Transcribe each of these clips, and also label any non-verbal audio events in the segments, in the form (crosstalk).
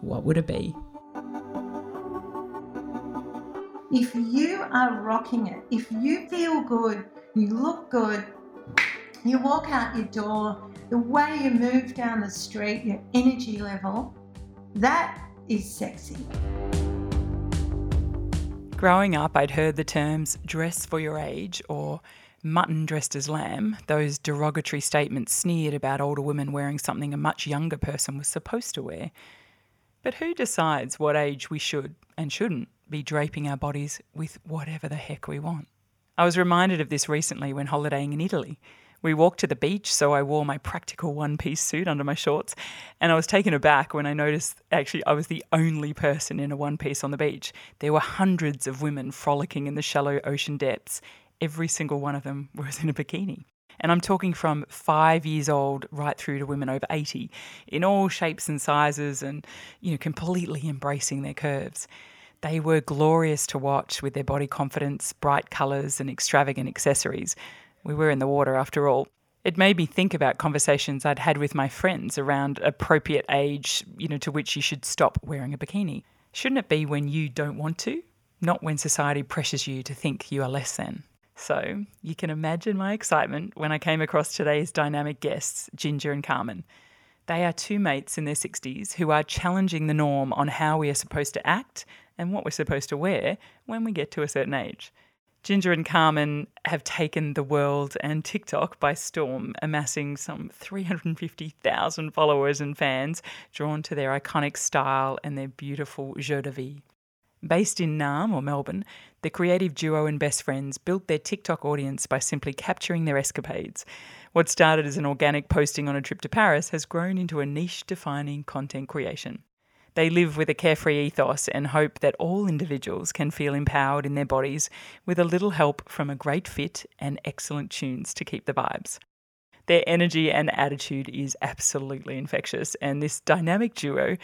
what would it be? If you are rocking it, if you feel good, you look good, you walk out your door, the way you move down the street, your energy level, that is sexy. Growing up, I'd heard the terms dress for your age or mutton dressed as lamb, those derogatory statements sneered about older women wearing something a much younger person was supposed to wear. But who decides what age we should and shouldn't be draping our bodies with whatever the heck we want? I was reminded of this recently when holidaying in Italy. We walked to the beach, so I wore my practical one piece suit under my shorts, and I was taken aback when I noticed actually I was the only person in a one piece on the beach. There were hundreds of women frolicking in the shallow ocean depths. Every single one of them was in a bikini. And I'm talking from five years old right through to women over 80 in all shapes and sizes and, you know, completely embracing their curves. They were glorious to watch with their body confidence, bright colours, and extravagant accessories. We were in the water after all. It made me think about conversations I'd had with my friends around appropriate age, you know, to which you should stop wearing a bikini. Shouldn't it be when you don't want to, not when society pressures you to think you are less than? So you can imagine my excitement when I came across today's dynamic guests, Ginger and Carmen. They are two mates in their 60s who are challenging the norm on how we are supposed to act and what we're supposed to wear when we get to a certain age. Ginger and Carmen have taken the world and TikTok by storm, amassing some 350,000 followers and fans drawn to their iconic style and their beautiful jeu de vie. Based in Naarm or Melbourne, the creative duo and best friends built their TikTok audience by simply capturing their escapades. What started as an organic posting on a trip to Paris has grown into a niche defining content creation. They live with a carefree ethos and hope that all individuals can feel empowered in their bodies with a little help from a great fit and excellent tunes to keep the vibes. Their energy and attitude is absolutely infectious, and this dynamic duo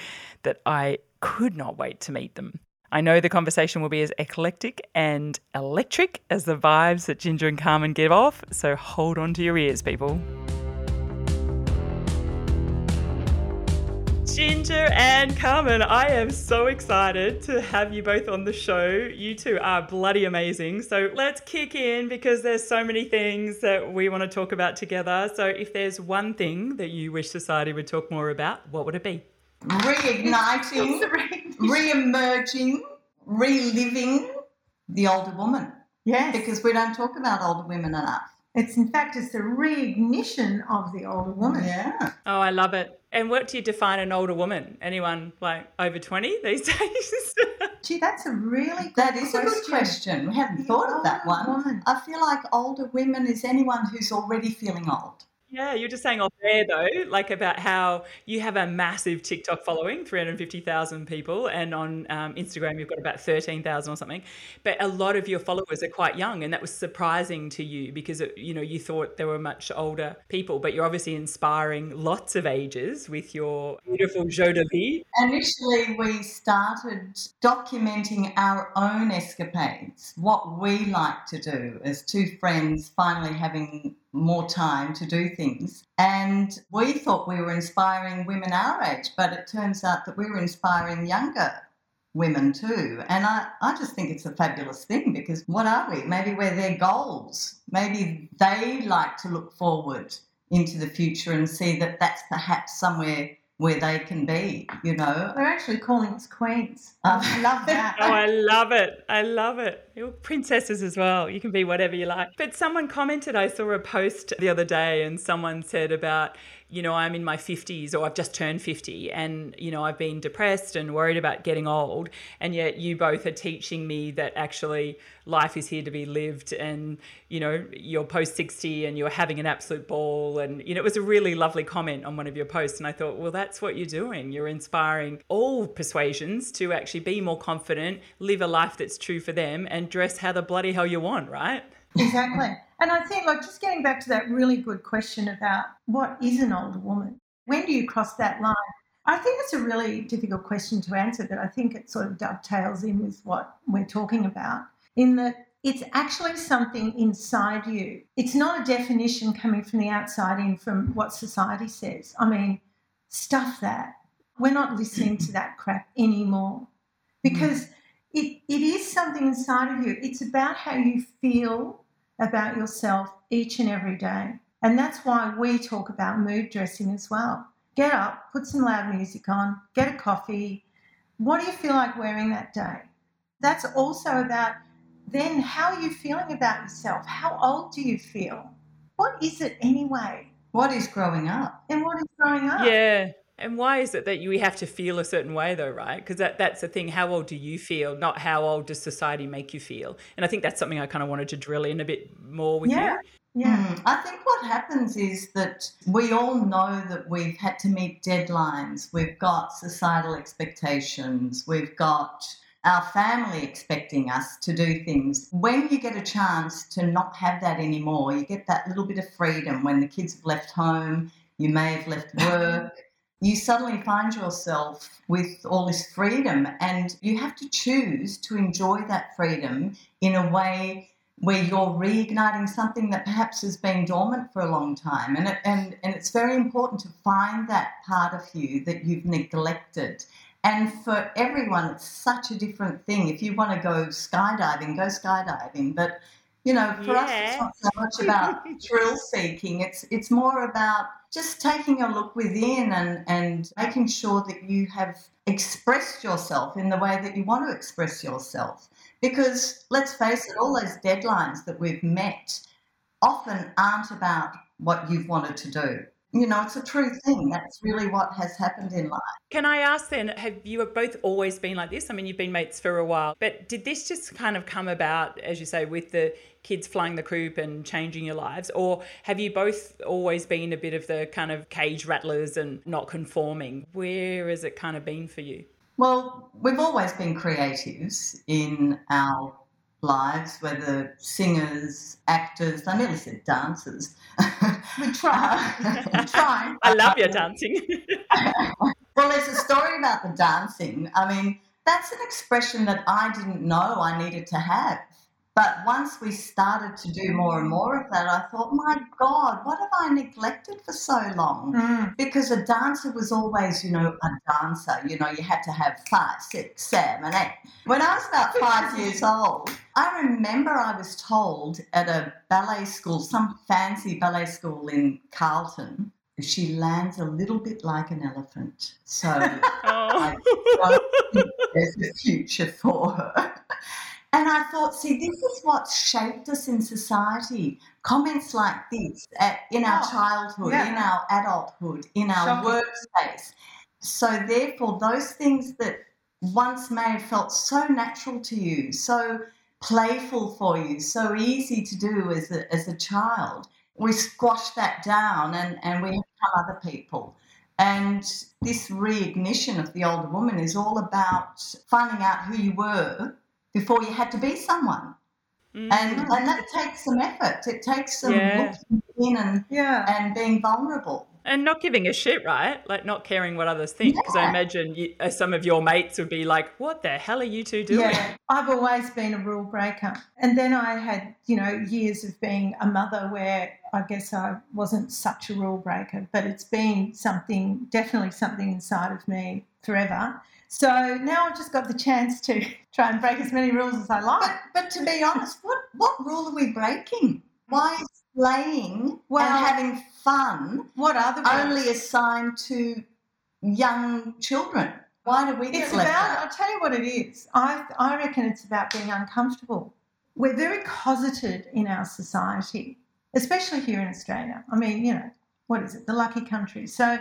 that I could not wait to meet them. I know the conversation will be as eclectic and electric as the vibes that Ginger and Carmen give off, so hold on to your ears, people. Ginger and Carmen, I am so excited to have you both on the show. You two are bloody amazing. So let's kick in because there's so many things that we want to talk about together. So if there's one thing that you wish society would talk more about, what would it be? (laughs) Reigniting, re-emerging, reliving the older woman. Yes. Because we don't talk about older women enough. It's in fact it's the reignition of the older woman. Yeah. Oh, I love it. And what do you define an older woman? Anyone like over 20 these (laughs) days? Gee, that's a really good That is a good question. We haven't The thought of that one. woman. I feel like older women is anyone who's already feeling old. Yeah, you're just saying off air though, like about how you have a massive TikTok following, 350,000 people, and on um, Instagram you've got about 13,000 or something. But a lot of your followers are quite young, and that was surprising to you because it, you know you thought there were much older people, but you're obviously inspiring lots of ages with your beautiful jeu de vie. Initially, we started documenting our own escapades, what we like to do as two friends finally having more time to do things. And we thought we were inspiring women our age, but it turns out that we were inspiring younger women too. And I, I just think it's a fabulous thing because what are we? Maybe we're their goals. Maybe they like to look forward into the future and see that that's perhaps somewhere where they can be, you know. They're actually calling us queens. (laughs) I love that. Oh, I love it. I love it. You're princesses as well. You can be whatever you like. But someone commented, I saw a post the other day, and someone said about you know, I'm in my 50s or I've just turned 50 and, you know, I've been depressed and worried about getting old. And yet you both are teaching me that actually life is here to be lived and, you know, you're post 60 and you're having an absolute ball. And, you know, it was a really lovely comment on one of your posts. And I thought, well, that's what you're doing. You're inspiring all persuasions to actually be more confident, live a life that's true for them, and dress how the bloody hell you want, right? Exactly. And I think, like, just getting back to that really good question about what is an older woman? When do you cross that line? I think it's a really difficult question to answer, but I think it sort of dovetails in with what we're talking about, in that it's actually something inside you. It's not a definition coming from the outside in from what society says. I mean, stuff that. We're not listening to that crap anymore mm. because it, it is something inside of you. It's about how you feel about yourself each and every day. And that's why we talk about mood dressing as well. Get up, put some loud music on, get a coffee. What do you feel like wearing that day? That's also about then how are you feeling about yourself? How old do you feel? What is it anyway? What is growing up? And what is growing up? Yeah. And why is it that you have to feel a certain way, though, right? Because that, that's the thing. How old do you feel, not how old does society make you feel? And I think that's something I kind of wanted to drill in a bit more with Yeah. you. Yeah. Mm, I think what happens is that we all know that we've had to meet deadlines. We've got societal expectations. We've got our family expecting us to do things. When you get a chance to not have that anymore, you get that little bit of freedom when the kids have left home, you may have left (laughs) work. You suddenly find yourself with all this freedom, and you have to choose to enjoy that freedom in a way where you're reigniting something that perhaps has been dormant for a long time. And, it, and, and it's very important to find that part of you that you've neglected. And for everyone, it's such a different thing. If you want to go skydiving, go skydiving. But you know, for us, it's not so much about (laughs) thrill seeking. It's it's more about just taking a look within and and making sure that you have expressed yourself in the way that you want to express yourself. Because let's face it, all those deadlines that we've met often aren't about what you've wanted to do. You know, it's a true thing. That's really what has happened in life. Can I ask then, have you both always been like this? I mean, you've been mates for a while, but did this just kind of come about, as you say, with the kids flying the coop and changing your lives? Or have you both always been a bit of the kind of cage rattlers and not conforming? Where has it kind of been for you? Well, we've always been creatives in our lives, whether singers, actors, I nearly said dancers. (laughs) We try. (laughs) we try. I love your dancing. (laughs) well, there's a story about the dancing. I mean, that's an expression that I didn't know I needed to have. But once we started to do more and more of that, I thought, my God, what have I neglected for so long? Mm. Because a dancer was always, you know, a dancer. You know, you had to have five, six, seven, eight. When I was about five years old, I remember I was told at a ballet school, some fancy ballet school in Carlton, she lands a little bit like an elephant. So (laughs) oh. don't think there's a future for her. And I thought, see, this is what shaped us in society. Comments like this at, in our Oh, childhood, yeah. in our adulthood, in our Shocking. workspace. So, therefore, those things that once may have felt so natural to you, so playful for you, so easy to do as a, as a child, we squash that down and, and we become other people. And this reignition of the older woman is all about finding out who you were before you had to be someone. Mm. And, and that takes some effort. It takes some Yeah. looking in and, Yeah. and being vulnerable. And not giving a shit, right? Like not caring what others think. Because I imagine you, uh, some of your mates would be like, "What the hell are you two doing?" Yeah, I've always been a rule breaker. And then I had, you know, years of being a mother where I guess I wasn't such a rule breaker, but it's been something, definitely something inside of me forever. So now I've just got the chance to (laughs) try and break as many rules as I like. But, but to be honest, what, what rule are we breaking? Why is playing Well- and having fun What are the only assigned to young children? Why do we get It's about, out? I'll tell you what it is. I, I reckon it's about being uncomfortable. We're very cosseted in our society, especially here in Australia. I mean, you know, what is it, the lucky country. So,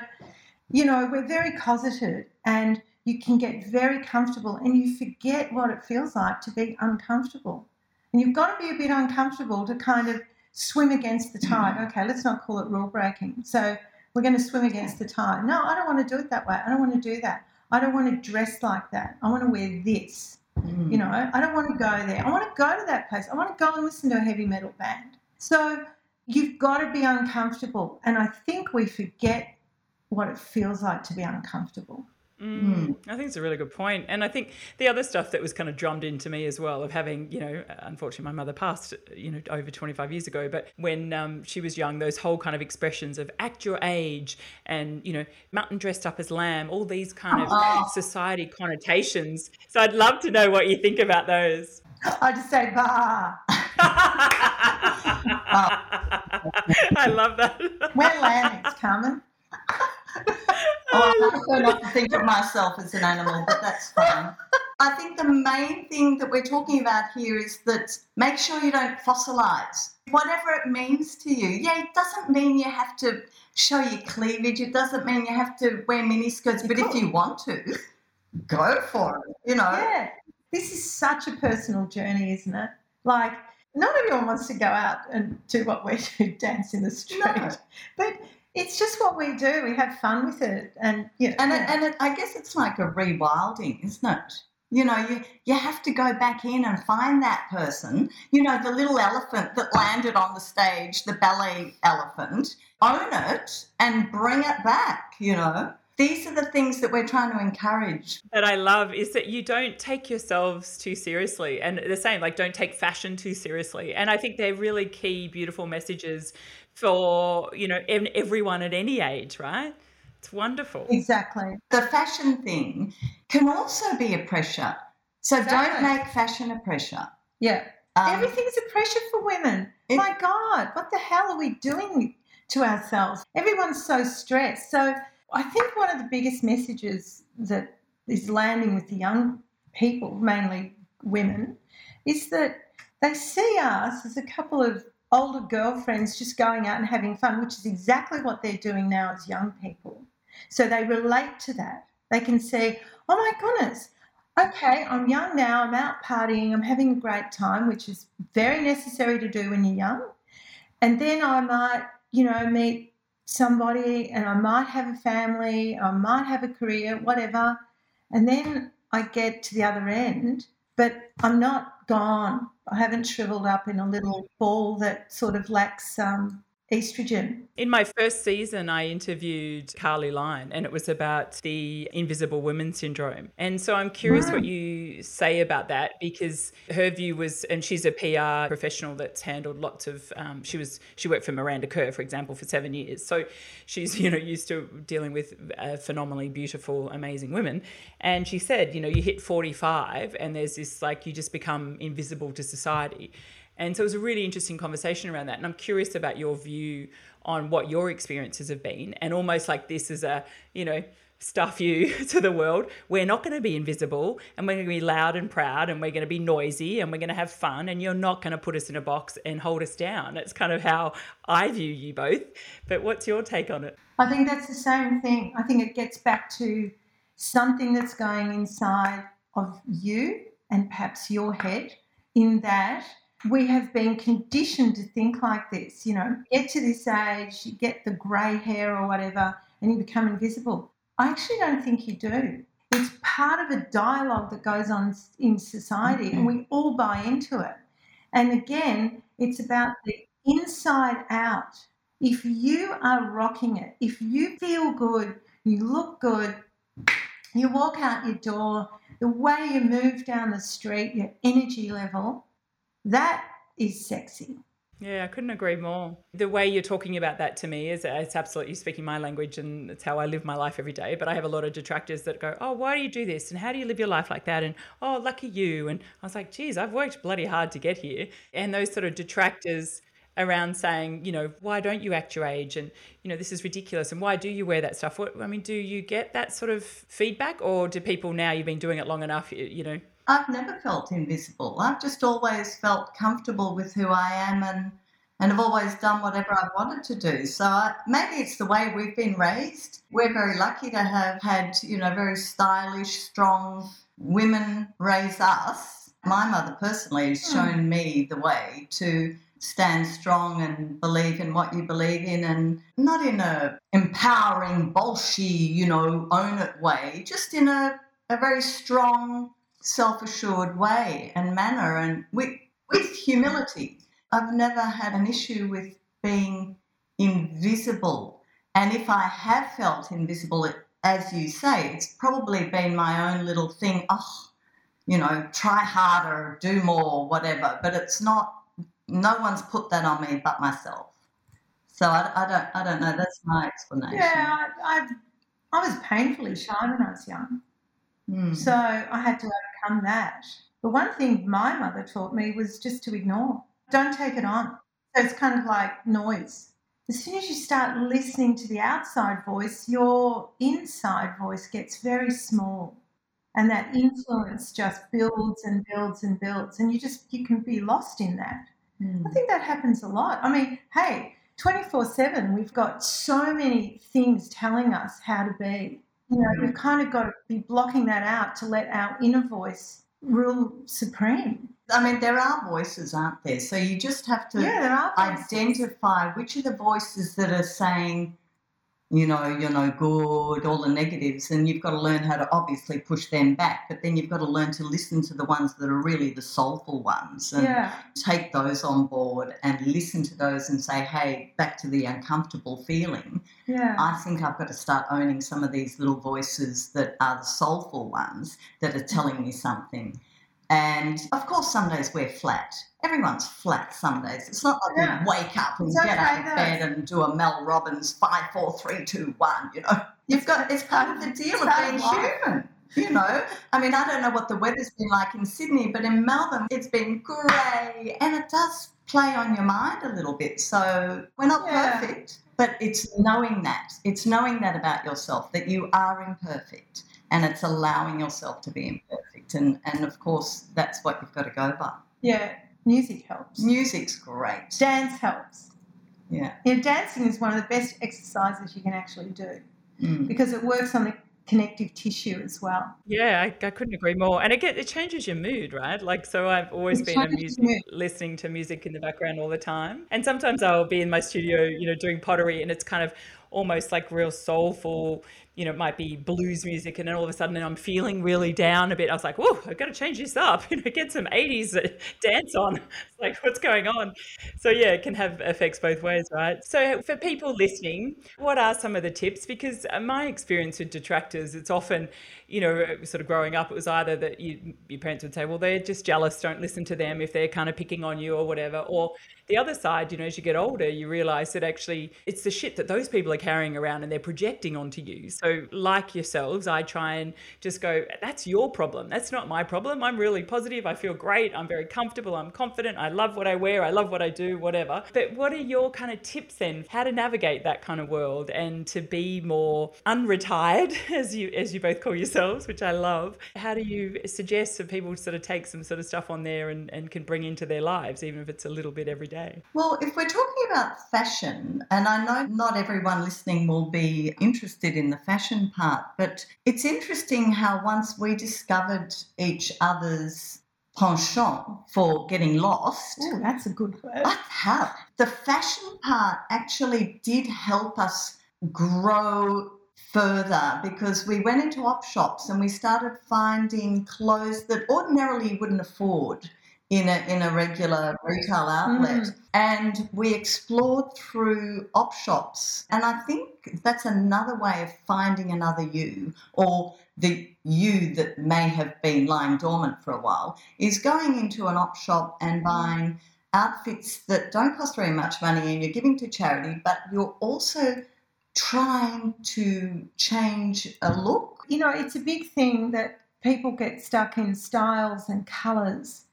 you know, we're very cosseted and you can get very comfortable and you forget what it feels like to be uncomfortable. And you've got to be a bit uncomfortable to kind of swim against the tide. Okay, let's not call it rule breaking. So we're going to swim against the tide. No, I don't want to do it that way. I don't want to do that. I don't want to dress like that. I want to wear this. Mm. You know, I don't want to go there. I want to go to that place. I want to go and listen to a heavy metal band. So you've got to be uncomfortable. And I think we forget what it feels like to be uncomfortable. Mm, I think it's a really good point. And I think the other stuff that was kind of drummed into me as well of having, you know, unfortunately my mother passed, you know, over 25 years ago, but when um, she was young, those whole kind of expressions of act your age and, you know, mutton dressed up as lamb, all these kind of oh. society connotations. So I'd love to know what you think about those. I just say bah. (laughs) I love that. We're lambs, Carmen. Oh, I oh. prefer not to think of myself as an animal, but that's fine. I think the main thing that we're talking about here is that make sure you don't fossilize. Whatever it means to you. Yeah, it doesn't mean you have to show your cleavage. It doesn't mean you have to wear miniskirts. But if you want to, go for it. You know. Yeah. This is such a personal journey, isn't it? Like, not everyone wants to go out and do what we do, (laughs) dance in the street. No. But it's just what we do. We have fun with it, and you know, and it, and it, I guess it's like a rewilding, isn't it? You know, you you have to go back in and find that person. You know, the little elephant that landed on the stage, the ballet elephant. Own it and bring it back. You know these are the things that we're trying to encourage. That I love is that you don't take yourselves too seriously. And the same, like, don't take fashion too seriously. And I think they're really key, beautiful messages for, you know, everyone at any age, right? It's wonderful. Exactly. The fashion thing can also be a pressure. So exactly. don't make fashion a pressure. Yeah. Um, Everything's a pressure for women. It, My God, what the hell are we doing to ourselves? Everyone's so stressed. So, I think one of the biggest messages that is landing with the young people, mainly women, is that they see us as a couple of older girlfriends just going out and having fun, which is exactly what they're doing now as young people. So they relate to that. They can say, oh my goodness, okay, I'm young now, I'm out partying, I'm having a great time, which is very necessary to do when you're young. And then I might, you know, meet somebody and I might have a family, I might have a career, whatever. And then I get to the other end, but I'm not gone. I haven't shriveled up in a little ball that sort of lacks um, estrogen. In my first season, I interviewed Carly Lyon, and it was about the invisible women syndrome. And so I'm curious what you say about that because her view was, and she's a PR professional that's handled lots of. Um, she was she worked for Miranda Kerr, for example, for seven years. So she's (laughs) you know used to dealing with uh, phenomenally beautiful, amazing women. And she said, you know, you hit 45, and there's this like you just become invisible to society. And so it was a really interesting conversation around that. And I'm curious about your view on what your experiences have been and almost like this is a, you know, stuff you (laughs) to the world. We're not going to be invisible and we're going to be loud and proud and we're going to be noisy and we're going to have fun and you're not going to put us in a box and hold us down. It's kind of how I view you both. But what's your take on it? I think that's the same thing. I think it gets back to something that's going inside of you and perhaps your head in that we have been conditioned to think like this. You know, get to this age, you get the grey hair or whatever, and you become invisible. I actually don't think you do. It's part of a dialogue that goes on in society, and mm-hmm. we all buy into it. And again, it's about the inside out. If you are rocking it, if you feel good, you look good, you walk out your door, the way you move down the street, your energy level, that is sexy. Yeah, I couldn't agree more. The way you're talking about that to me is it's absolutely speaking my language and it's how I live my life every day. But I have a lot of detractors that go, Oh, why do you do this? And how do you live your life like that? And oh, lucky you. And I was like, geez, I've worked bloody hard to get here. And those sort of detractors around saying, you know, why don't you act your age? And, you know, this is ridiculous. And why do you wear that stuff? What, I mean, do you get that sort of feedback or do people now you've been doing it long enough, you know, I've never felt invisible. I've just always felt comfortable with who I am and and I've always done whatever I've wanted to do. So I, maybe it's the way we've been raised. We're very lucky to have had, you know, very stylish, strong women raise us. My mother personally has Hmm. shown me the way to stand strong and believe in what you believe in and not in a empowering, bolshy, you know, own it way, just in a, a very strong, self-assured way and manner and with, with humility. I've never had an issue with being invisible. And if I have felt invisible, it, as you say, it's probably been my own little thing. Oh, you know, try harder, do more, whatever. But it's not. No one's put that on me but myself. So I, I don't. I don't know. That's my explanation. Yeah, I, I, I was painfully shy when I was young. Hmm. So I had to overcome that. But one thing my mother taught me was just to ignore. Don't take it on. So it's kind of like noise. As soon as you start listening to the outside voice, your inside voice gets very small. And that influence just builds and builds and builds. And you just you can be lost in that. Hmm. I think that happens a lot. I mean, hey, 24 7, we've got so many things telling us how to be. You know, we've kind of got to be blocking that out to let our inner voice rule supreme. I mean, there are voices, aren't there? So you just have to Yeah, there are identify which are the voices that are saying, you know, you're no good, all the negatives, and you've got to learn how to obviously push them back. But then you've got to learn to listen to the ones that are really the soulful ones and Yeah, take those on board and listen to those and say, hey, back to the uncomfortable feeling. yeah. I think I've got to start owning some of these little voices that are the soulful ones that are telling me something. And of course, some days we're flat. Everyone's flat some days. It's not like Yeah. we wake up and It's get out of though. bed and do a Mel Robbins five, four, three, two, one. You know, you've got it's part of the deal of being human. You know, I mean, I don't know what the weather's been like in Sydney, but in Melbourne it's been grey, and it does play on your mind a little bit. So we're not Yeah. perfect, but it's knowing that. It's knowing that about yourself that you are imperfect, and it's allowing yourself to be imperfect. And and of course, that's what you've got to go by. yeah, music helps. Music's great. Dance helps. Yeah. You know, dancing is one of the best exercises you can actually do Mm. because it works on the connective tissue as well. Yeah, I, I couldn't agree more. And it get, it changes your mood, right? Like, so I've always It been a music, listening to music in the background all the time. And sometimes I'll be in my studio, you know, doing pottery, and it's kind of almost like real soulful. You know, it might be blues music, and then all of a sudden I'm feeling really down a bit. I was like, "Whoa, I've got to change this up." (laughs) You know, get some '80s dance on. It's (laughs) like, what's going on? So yeah, it can have effects both ways, right? So for people listening, what are some of the tips? Because uh, my experience with detractors, it's often, you know, uh, sort of growing up, it was either that you, your parents would say, well, they're just jealous, don't listen to them if they're kind of picking on you or whatever. Or the other side, you know, as you get older, you realize that actually it's the shit that those people are carrying around and they're projecting onto you. So, like yourselves, I try and just go, that's your problem. That's not my problem. I'm really positive. I feel great. I'm very comfortable. I'm confident. I love what I wear. I love what I do, whatever. But what are your kind of tips then? How to navigate that kind of world and to be more unretired, (laughs) as you as you both call yourselves, which I love. How do you suggest that people sort of take some sort of stuff on there and, and can bring into their lives, even if it's a little bit every day? Well, if we're talking about fashion, and I know not everyone listening will be interested in the fashion part, but it's interesting how once we discovered each other's penchant for getting lost, Oh, that's a good word. what how the fashion part actually did help us grow further because we went into op shops and we started finding clothes that ordinarily you wouldn't afford in a in a regular retail outlet. Mm. And we explored through op shops. And i think that's another way of finding another you or the you that may have been lying dormant for a while is going into an op shop and mm. buying outfits that don't cost very much money and you're giving to charity, but you're also trying to change a look. You know, it's a big thing that people get stuck in styles and colours.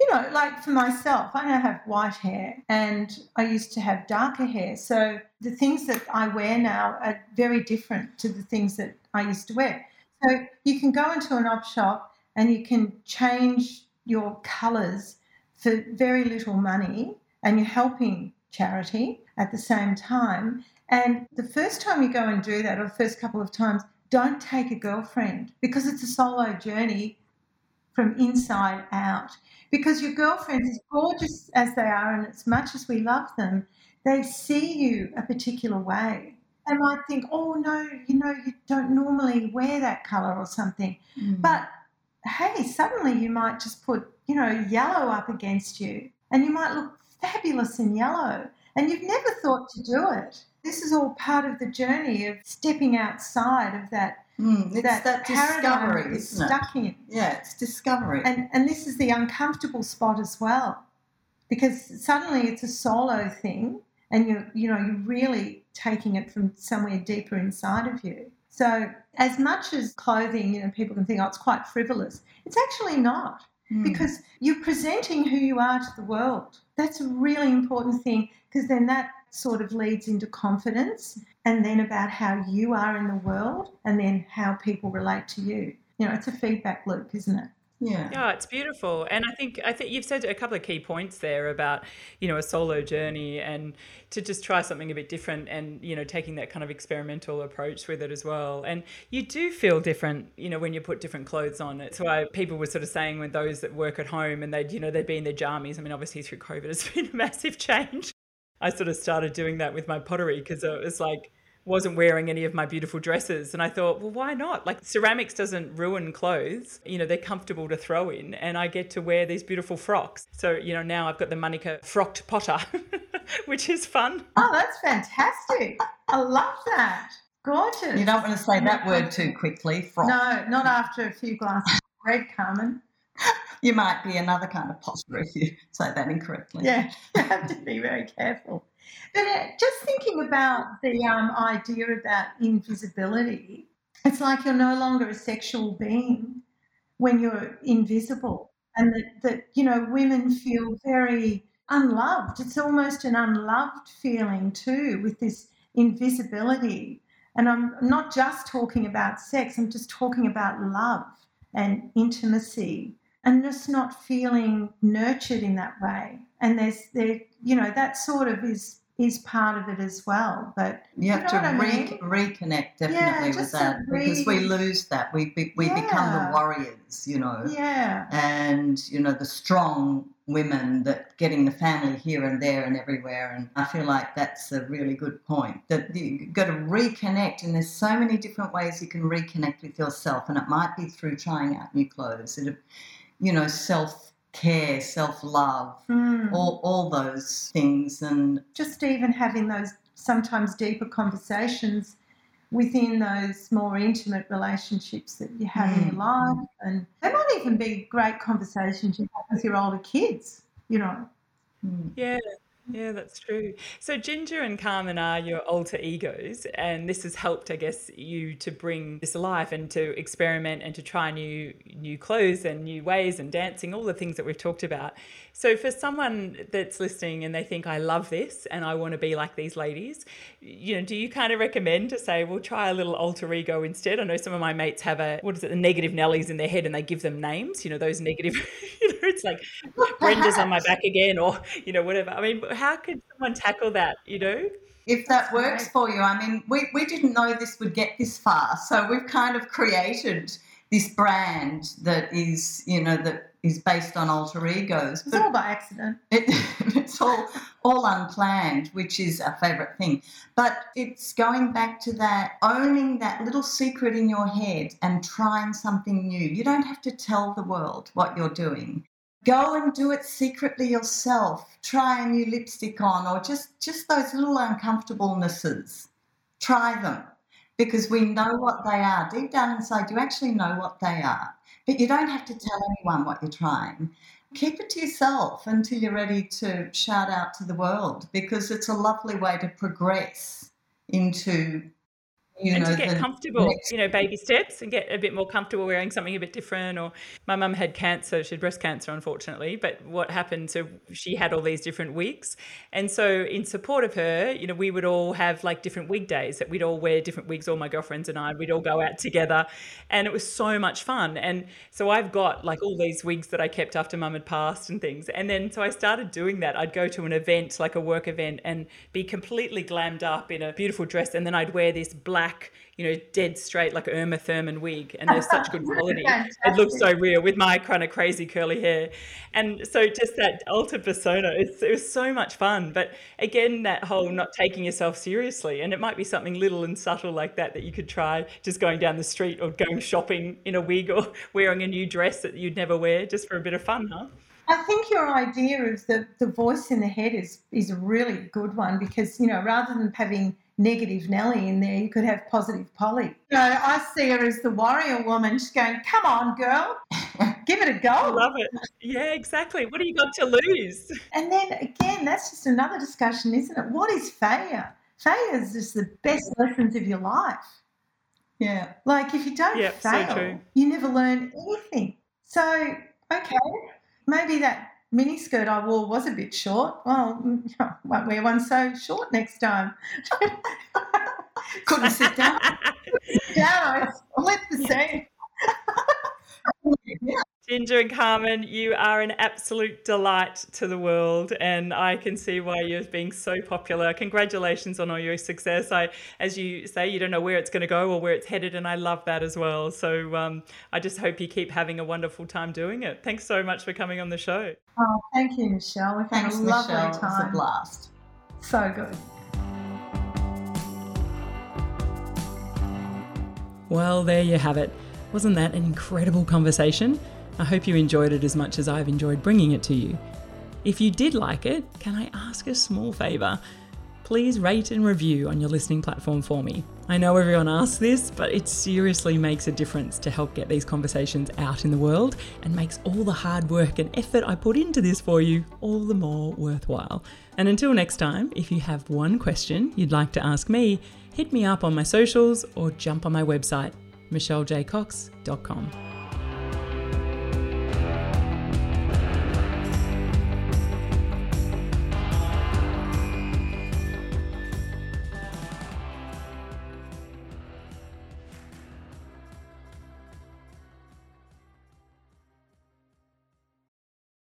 You know, like for myself, I now have white hair and I used to have darker hair. So the things that I wear now are very different to the things that I used to wear. So you can go into an op shop and you can change your colours for very little money and you're helping charity at the same time. And the first time you go and do that, or the first couple of times, don't take a girlfriend because it's a solo journey from inside out. Because your girlfriends, as gorgeous as they are, and as much as we love them, they see you a particular way. They might think, oh no, you know, you don't normally wear that colour or something. Mm. But hey, suddenly you might just put, you know, yellow up against you and you might look fabulous in yellow. And you've never thought to do it. This is all part of the journey of stepping outside of that Mm, it's that, that, discovery, isn't stuck in. Yeah, it's discovery. And and this is the uncomfortable spot as well. Because suddenly it's a solo thing and you're you know, you're really taking it from somewhere deeper inside of you. So as much as clothing, you know, people can think, oh, it's quite frivolous. It's actually not Mm. because you're presenting who you are to the world. That's a really important thing because then that sort of leads into confidence and then about how you are in the world and then how people relate to you. You know, it's a feedback loop, isn't it? yeah. Yeah, it's beautiful. And I think I think you've said a couple of key points there about, you know, a solo journey and to just try something a bit different and, you know, taking that kind of experimental approach with it as well. And you do feel different, you know, when you put different clothes on. It's why people were sort of saying when those that work at home and they'd, you know, they'd be in their jammies. I mean, obviously through COVID it's (laughs) been a massive change. I sort of started doing that with my pottery because it was like wasn't wearing any of my beautiful dresses and I thought, well, why not? Like ceramics doesn't ruin clothes. You know, they're comfortable to throw in and I get to wear these beautiful frocks. So, you know, now I've got the Monica frocked potter, (laughs) which is fun. Oh, that's fantastic. I love that. Gorgeous. You don't want to say that word too quickly. Froth. No, not after a few glasses of red, Carmen. (laughs) You might be another kind of potter if you say that incorrectly. Yeah, (laughs) you have to be very careful. But uh, just thinking about the um, idea about invisibility, it's like you're no longer a sexual being when you're invisible, and that, that you know women feel very unloved. It's almost an unloved feeling too with this invisibility. And I'm not just talking about sex, I'm just talking about love and intimacy and just not feeling nurtured in that way. And there's there, you know, that sort of is is part of it as well. But You have You know to what I mean? reconnect definitely Yeah, with that because we lose that. We be, we become the warriors, you know, yeah, and you know the strong women that getting the family here and there and everywhere. And I feel like that's a really good point that you've got to reconnect. And there's so many different ways you can reconnect with yourself, and it might be through trying out new clothes. It, you know, self care, self love, Mm. all all those things, and just even having those sometimes deeper conversations within those more intimate relationships that you have in your Mm. life, and they might even be great conversations you have with your older kids. You know, mm, Yeah, yeah, that's true. So Ginger and Carmen are your alter egos, and this has helped, I guess, you to bring this alive and to experiment and to try new new clothes and new ways and dancing, all the things that we've talked about. So for someone that's listening and they think, I love this and I want to be like these ladies, you know, do you kind of recommend to say, well, try a little alter ego instead? I know some of my mates have a what is it, the negative Nellies in their head and they give them names, you know, those negative, (laughs) you know, it's like (laughs) Brenda's on my back again, or you know, whatever. I mean, how could someone tackle that? You know? if that That's works great. for you, I mean, we, we didn't know this would get this far. So we've kind of created this brand that is, you know, that is based on alter egos. it's all by accident. (laughs) it, it's all all unplanned, which is a favourite thing. But it's going back to that owning that little secret in your head and trying something new. You don't have to tell the world what you're doing. Go and do it secretly yourself. Try a new lipstick on, or just just those little uncomfortablenesses. Try them because we know what they are. Deep down inside, you actually know what they are. But you don't have to tell anyone what you're trying keep it to yourself until you're ready to shout out to the world because it's a lovely way to progress into you and know, to get comfortable, next- you know, baby steps and get a bit more comfortable wearing something a bit different. Or my mum had cancer, she had breast cancer, unfortunately. But what happened? So she had all these different wigs. And so, in support of her, you know, we would all have like different wig days that we'd all wear different wigs, all my girlfriends and I, we'd all go out together. And it was so much fun. And so, I've got like all these wigs that I kept after mum had passed and things. And then, so I started doing that. I'd go to an event, like a work event, and be completely glammed up in a beautiful dress. And then I'd wear this black, you know, dead straight, like Uma Thurman wig. And they're such good (laughs) quality. It looks so real with my kind of crazy curly hair. And so just that altered persona, it's, it was so much fun. But again, that whole not taking yourself seriously. And it might be something little and subtle like that that you could try just going down the street or going shopping in a wig or (laughs) wearing a new dress that you'd never wear just for a bit of fun, huh? I think your idea of the, the voice in the head is is a really good one because you know rather than having negative Nelly in there, you could have positive Polly. You know, I see her as the warrior woman. She's going, "Come on, girl, (laughs) give it a go." I love it. Yeah, exactly. What do you got to lose? And then again, that's just another discussion, isn't it? What is failure? Failure is just the best lessons of your life. yeah. Like if you don't Yep, fail, true. you never learn anything. So okay, maybe that mini skirt I wore was a bit short. Well, I (laughs) won't wear one so short next time. (laughs) Couldn't sit down. (laughs) Down, I split the seam. Ginger and Carmen, you are an absolute delight to the world, and I can see why you're being so popular. Congratulations on all your success. I, as you say, you don't know where it's going to go or where it's headed, and I love that as well. So um, I just hope you keep having a wonderful time doing it. Thanks so much for coming on the show. Oh, thank you, Michelle. We've Thanks, had a lovely Michelle. It was a blast. So good. Well, there you have it. Wasn't that an incredible conversation? I hope you enjoyed it as much as I've enjoyed bringing it to you. If you did like it, can I ask a small favour? Please rate and review on your listening platform for me. I know everyone asks this, but it seriously makes a difference to help get these conversations out in the world and makes all the hard work and effort I put into this for you all the more worthwhile. And until next time, if you have one question you'd like to ask me, hit me up on my socials or jump on my website, michellejcox.com.